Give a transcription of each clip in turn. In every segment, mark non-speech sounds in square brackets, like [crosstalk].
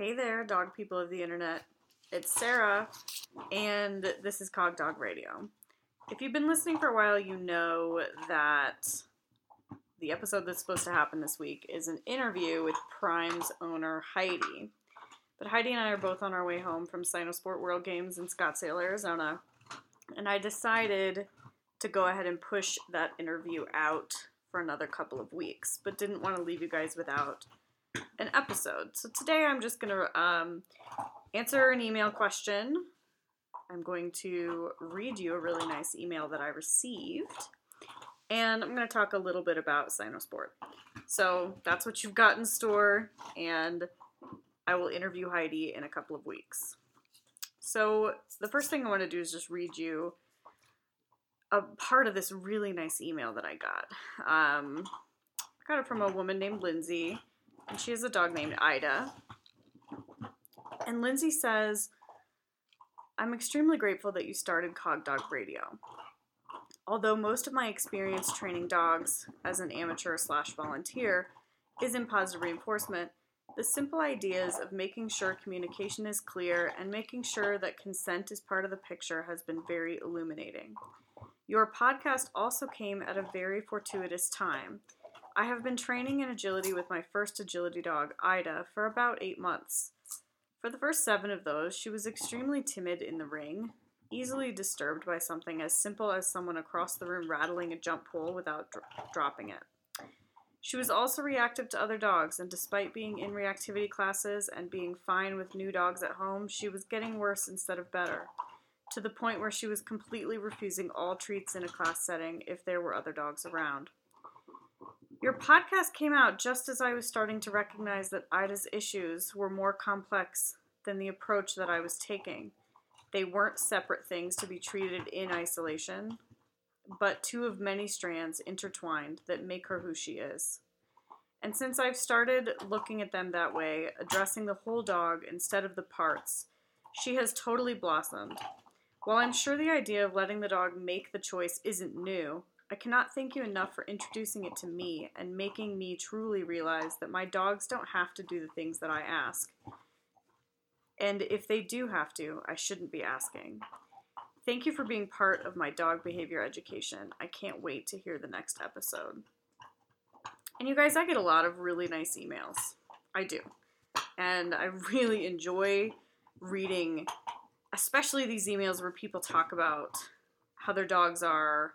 Hey there, dog people of the internet. It's Sarah, and this is Cog Dog Radio. If you've been listening for a while, you know that the episode that's supposed to happen this week is an interview with Prime's owner, Heidi. But Heidi and I are both on our way home from Cynosport World Games in Scottsdale, Arizona, and I decided to go ahead and push that interview out for another couple of weeks, but didn't want to leave you guys without an episode. So today I'm just going to um, answer an email question. I'm going to read you a really nice email that I received. And I'm going to talk a little bit about Cynosport. So that's what you've got in store. And I will interview Heidi in a couple of weeks. So the first thing I want to do is just read you a part of this really nice email that I got. Um, I got it from a woman named Lindsay and she has a dog named Ida. And Lindsay says, I'm extremely grateful that you started Cog Dog Radio. Although most of my experience training dogs as an amateur slash volunteer is in positive reinforcement, the simple ideas of making sure communication is clear and making sure that consent is part of the picture has been very illuminating. Your podcast also came at a very fortuitous time I have been training in agility with my first agility dog, Ida, for about eight months. For the first seven of those, she was extremely timid in the ring, easily disturbed by something as simple as someone across the room rattling a jump pole without dro- dropping it. She was also reactive to other dogs, and despite being in reactivity classes and being fine with new dogs at home, she was getting worse instead of better, to the point where she was completely refusing all treats in a class setting if there were other dogs around. Your podcast came out just as I was starting to recognize that Ida's issues were more complex than the approach that I was taking. They weren't separate things to be treated in isolation, but two of many strands intertwined that make her who she is. And since I've started looking at them that way, addressing the whole dog instead of the parts, she has totally blossomed. While I'm sure the idea of letting the dog make the choice isn't new, I cannot thank you enough for introducing it to me and making me truly realize that my dogs don't have to do the things that I ask. And if they do have to, I shouldn't be asking. Thank you for being part of my dog behavior education. I can't wait to hear the next episode. And you guys, I get a lot of really nice emails. I do. And I [laughs] really enjoy reading, especially these emails where people talk about how their dogs are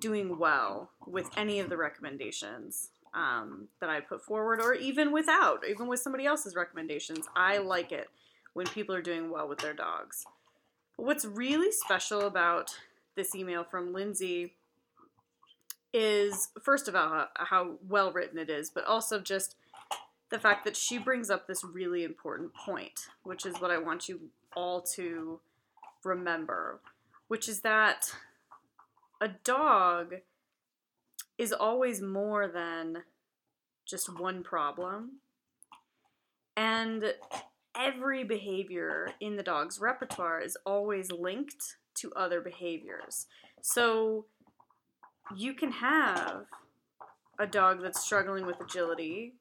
doing well with any of the recommendations um, that I put forward, or even without, even with somebody else's recommendations. I like it when people are doing well with their dogs. But what's really special about this email from Lindsay is, first of all, how, how well written it is, but also just the fact that she brings up this really important point, which is what I want you all to remember, which is that a dog is always more than just one problem. And every behavior in the dog's repertoire is always linked to other behaviors. So you can have a dog that's struggling with agility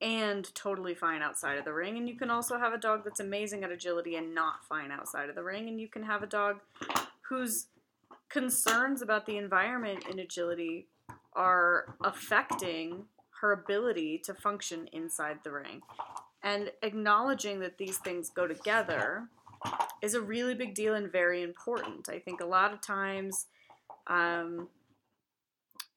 and totally fine outside of the ring. And you can also have a dog that's amazing at agility and not fine outside of the ring. And you can have a dog who's concerns about the environment in agility are affecting her ability to function inside the ring. And acknowledging that these things go together is a really big deal and very important. I think a lot of times um,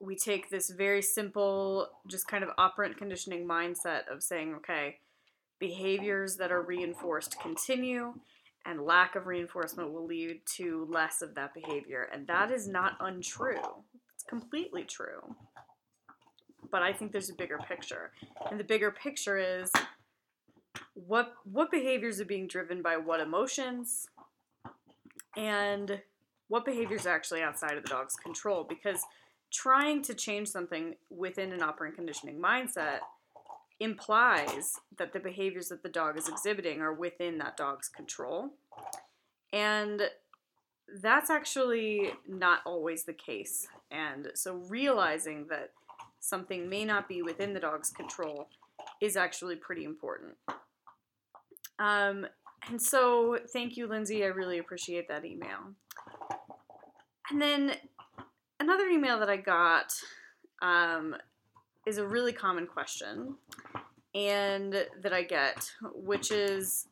we take this very simple, just kind of operant conditioning mindset of saying, okay, behaviors that are reinforced continue and lack of reinforcement will lead to less of that behavior. And that is not untrue, it's completely true. But I think there's a bigger picture. And the bigger picture is what what behaviors are being driven by what emotions and what behaviors are actually outside of the dog's control because trying to change something within an operant conditioning mindset implies that the behaviors that the dog is exhibiting are within that dog's control. And that's actually not always the case. And so realizing that something may not be within the dog's control is actually pretty important. Um, and so, thank you, Lindsay. I really appreciate that email. And then another email that I got um, is a really common question, and that I get, which is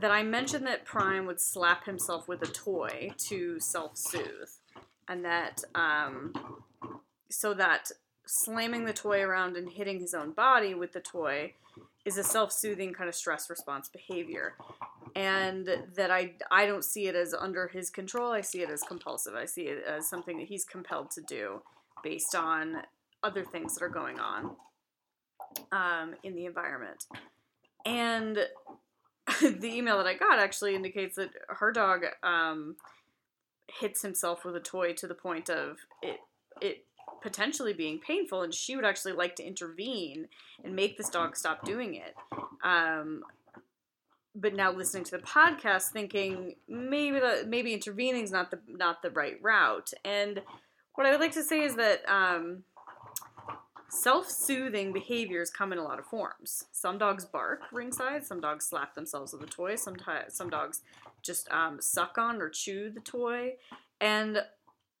that I mentioned that Prime would slap himself with a toy to self soothe, and that um, so that slamming the toy around and hitting his own body with the toy is a self-soothing kind of stress response behavior. And that I, I don't see it as under his control i see it as compulsive i see it as something that he's compelled to do based on other things that are going on um, in the environment and [laughs] the email that i got actually indicates that her dog um, hits himself with a toy to the point of it it potentially being painful, and she would actually like to intervene and make this dog stop doing it. Um, but now listening to the podcast, thinking maybe the maybe intervening is not the not the right route. And what I would like to say is that um, self-soothing behaviors come in a lot of forms. Some dogs bark ringside. Some dogs slap themselves with a toy. Some some dogs just um, suck on or chew the toy. And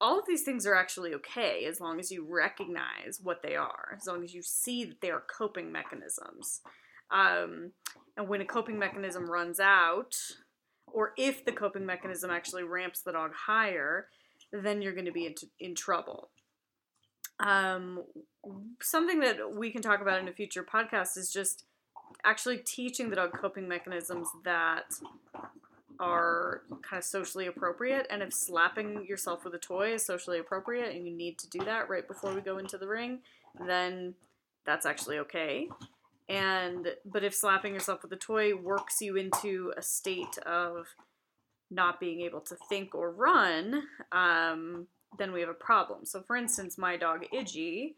all of these things are actually okay as long as you recognize what they are, as long as you see that they are coping mechanisms. Um, and when a coping mechanism runs out, or if the coping mechanism actually ramps the dog higher, then you're going to be in, in trouble. Um, something that we can talk about in a future podcast is just actually teaching the dog coping mechanisms that are kind of socially appropriate and if slapping yourself with a toy is socially appropriate and you need to do that right before we go into the ring then that's actually okay. And but if slapping yourself with a toy works you into a state of not being able to think or run um, then we have a problem so for instance my dog iggy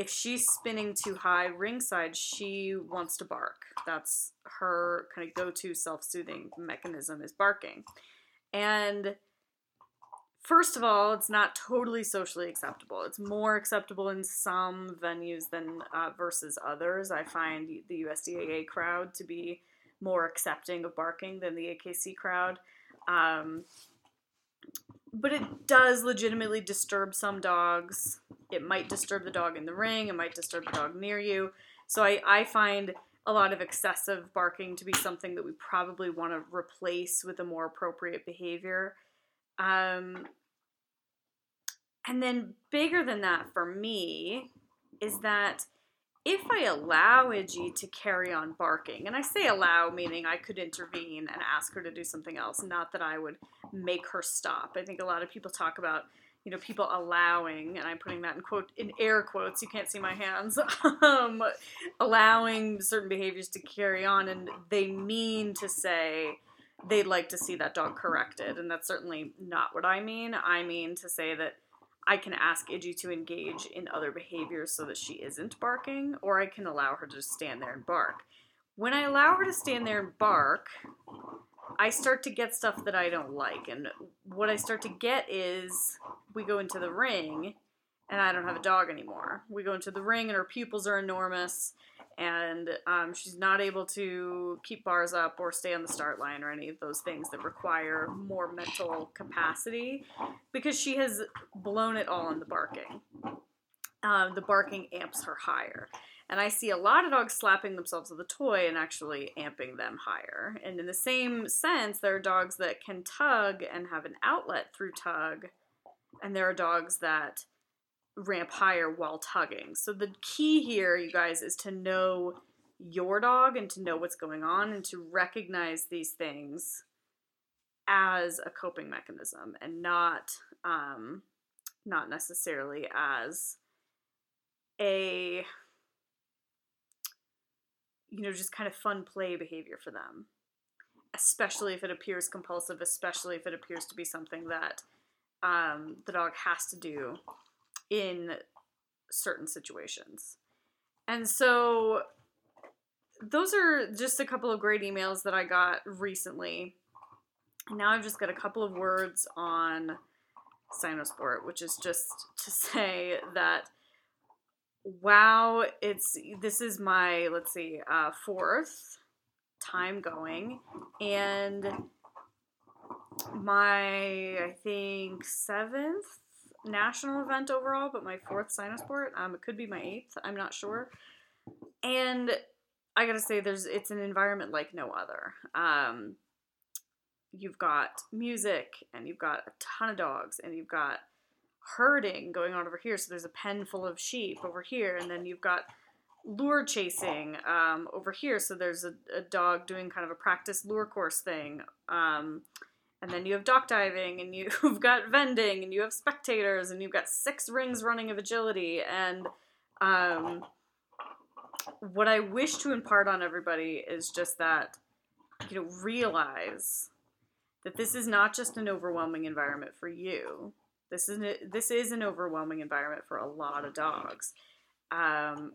if she's spinning too high ringside, she wants to bark. That's her kind of go-to self-soothing mechanism is barking. And first of all, it's not totally socially acceptable. It's more acceptable in some venues than uh, versus others. I find the USDAA crowd to be more accepting of barking than the AKC crowd. Um, but it does legitimately disturb some dogs. It might disturb the dog in the ring, it might disturb the dog near you. So I, I find a lot of excessive barking to be something that we probably want to replace with a more appropriate behavior. Um, and then, bigger than that for me is that if I allow Iggy to carry on barking, and I say allow meaning I could intervene and ask her to do something else, not that I would make her stop. I think a lot of people talk about you know people allowing and i'm putting that in quote in air quotes you can't see my hands [laughs] um, allowing certain behaviors to carry on and they mean to say they'd like to see that dog corrected and that's certainly not what i mean i mean to say that I can ask Iggy to engage in other behaviors so that she isn't barking, or I can allow her to just stand there and bark. When I allow her to stand there and bark, I start to get stuff that I don't like. And what I start to get is we go into the ring and I don't have a dog anymore. We go into the ring and her pupils are enormous and um, she's not able to keep bars up or stay on the start line or any of those things that require more mental capacity because she has blown it all in the barking. Um, the barking amps her higher. And I see a lot of dogs slapping themselves with a toy and actually amping them higher. And in the same sense, there are dogs that can tug and have an outlet through tug, and there are dogs that ramp higher while tugging. So the key here, you guys, is to know your dog and to know what's going on and to recognize these things as a coping mechanism and not um, not necessarily as a you know just kind of fun play behavior for them especially if it appears compulsive especially if it appears to be something that um, the dog has to do in certain situations. And so those are just a couple of great emails that I got recently. Now I've just got a couple of words on Cynosport, which is just [laughs] to say that wow, it's this is my let's see, uh, fourth time going. And my, I think, seventh national event overall, but my fourth Cynosport. Um, it could be my eighth. I'm not sure. And I gotta say, there's it's an environment like no other. Um, you've got music, and you've got a ton of dogs, and you've got herding going on over here. So there's a pen full of sheep over here, and then you've got lure chasing um, over here. So there's a, a, dog doing kind of a practice lure course thing. Um, and then you have dock diving, and [laughs] you've got vending, and you have spectators, and you've got six rings running of agility. And um, what I wish to impart on everybody is just that, you know, realize that this is not just an overwhelming environment for you. This is a, this is an overwhelming environment for a lot of dogs. Um,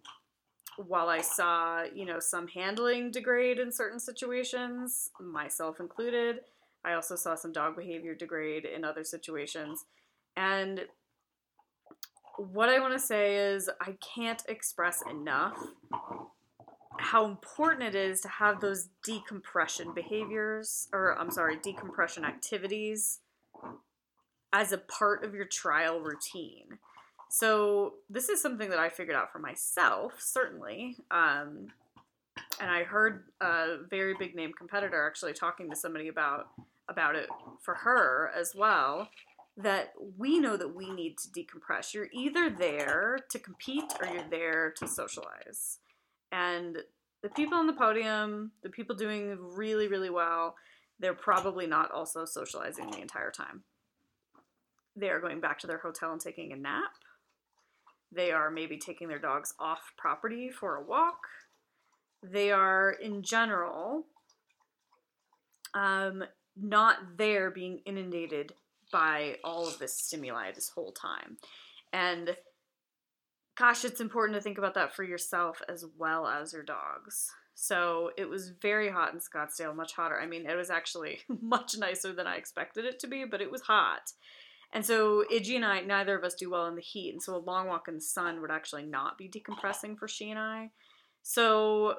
while I saw, you know, some handling degrade in certain situations, myself included, I also saw some dog behavior degrade in other situations. And what I want to say is, I can't express enough how important it is to have those decompression behaviors, or I'm sorry, decompression activities as a part of your trial routine. So, this is something that I figured out for myself, certainly. Um, and I heard a very big name competitor actually talking to somebody about about it for her as well that we know that we need to decompress. You're either there to compete or you're there to socialize. And the people on the podium, the people doing really, really well, they're probably not also socializing the entire time. They are going back to their hotel and taking a nap. They are maybe taking their dogs off property for a walk. They are, in general, um, not there being inundated by all of this stimuli this whole time. And gosh, it's important to think about that for yourself as well as your dogs. So it was very hot in Scottsdale, much hotter. I mean, it was actually [laughs] much nicer than I expected it to be, but it was hot. And so Iggy and I, neither of us do well in the heat. And so a long walk in the sun would actually not be decompressing for she and I. So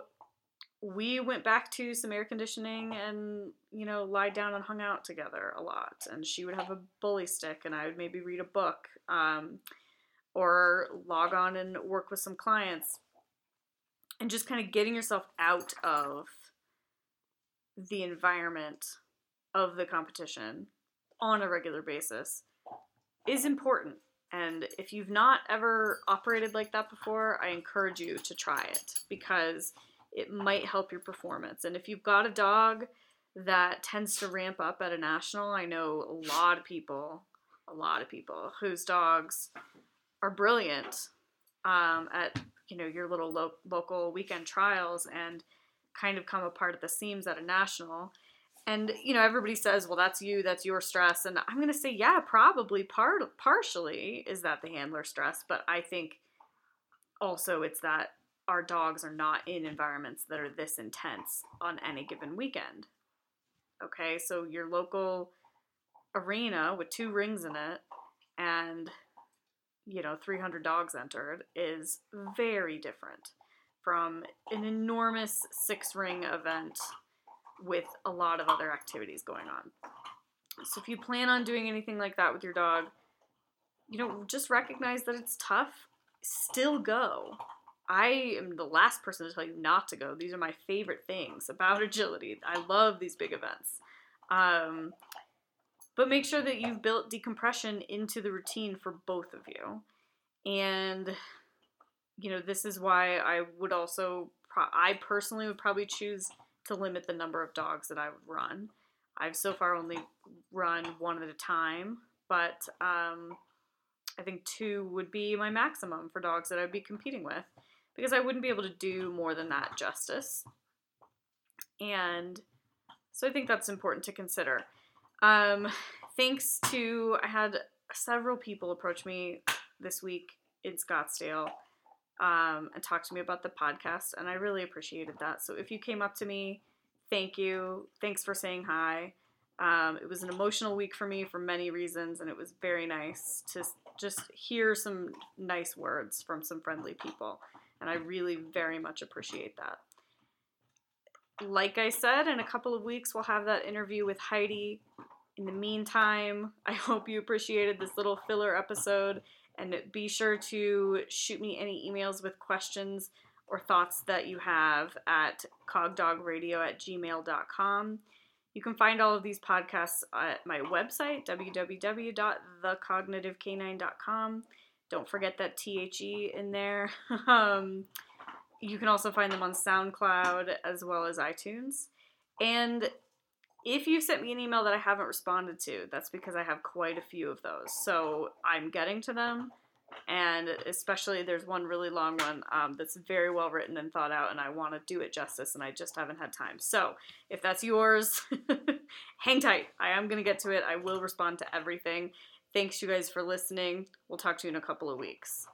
we went back to some air conditioning and you know lied down and hung out together a lot and she would have a bully stick and i would maybe read a book um, or log on and work with some clients. And just kind of getting yourself out of the environment of the competition on a regular basis is important. And if you've not ever operated like that before i encourage you to try it because it might help your performance. And if you've got a dog that tends to ramp up at a national, I know a lot of people, a lot of people whose dogs are brilliant um, at you know your little lo- local weekend trials and kind of come apart at the seams at a national. And you know everybody says, well, that's you, that's your stress, and I'm gonna say, yeah, probably part partially is that the handler stress, but I think also it's that our dogs are not in environments that are this intense on any given weekend. Okay, so your local arena with two rings in it and you know 300 dogs entered is very different from an enormous six ring event with a lot of other activities going on. So if you plan on doing anything like that with your dog, you know, just recognize that it's tough. Still go. I am the last person to tell you not to go. These are my favorite things about agility. I love these big events. Um, but make sure that you've built decompression into the routine for both of you. And, you know, this is why I would also, I personally would probably choose to limit the number of dogs that I would run. I've so far only run one at a time, but um, I think two would be my maximum for dogs that I'd be competing with because I wouldn't be able to do more than that justice. And so I think that's important to consider. Um, thanks to, I had several people approach me this week in Scottsdale um, and talk to me about the podcast, and I really appreciated that. So if you came up to me, thank you. Thanks for saying hi. Um, it was an emotional week for me for many reasons, and it was very nice to just hear some nice words from some friendly people and I really very much appreciate that. like I said, in a couple of weeks, we'll have that interview with Heidi. In the meantime, [laughs] I hope you appreciated this little filler episode and be sure to shoot me any emails with questions or thoughts that you have at cogdogradio at gmail.com. You can find all of these podcasts at my website, www.thecognitivecanine.com. Don't forget that THE in there. [laughs] um, you can also find them on SoundCloud as well as iTunes. And if you sent me an email that I haven't responded to, that's because I have quite a few of those. So I'm getting to them. And especially, there's one really long one um, that's very well written and thought out, and I want to do it justice, and I just haven't had time. So, if that's yours, [laughs] hang tight. I am going to get to it. I will respond to everything. Thanks, you guys, for listening. We'll talk to you in a couple of weeks.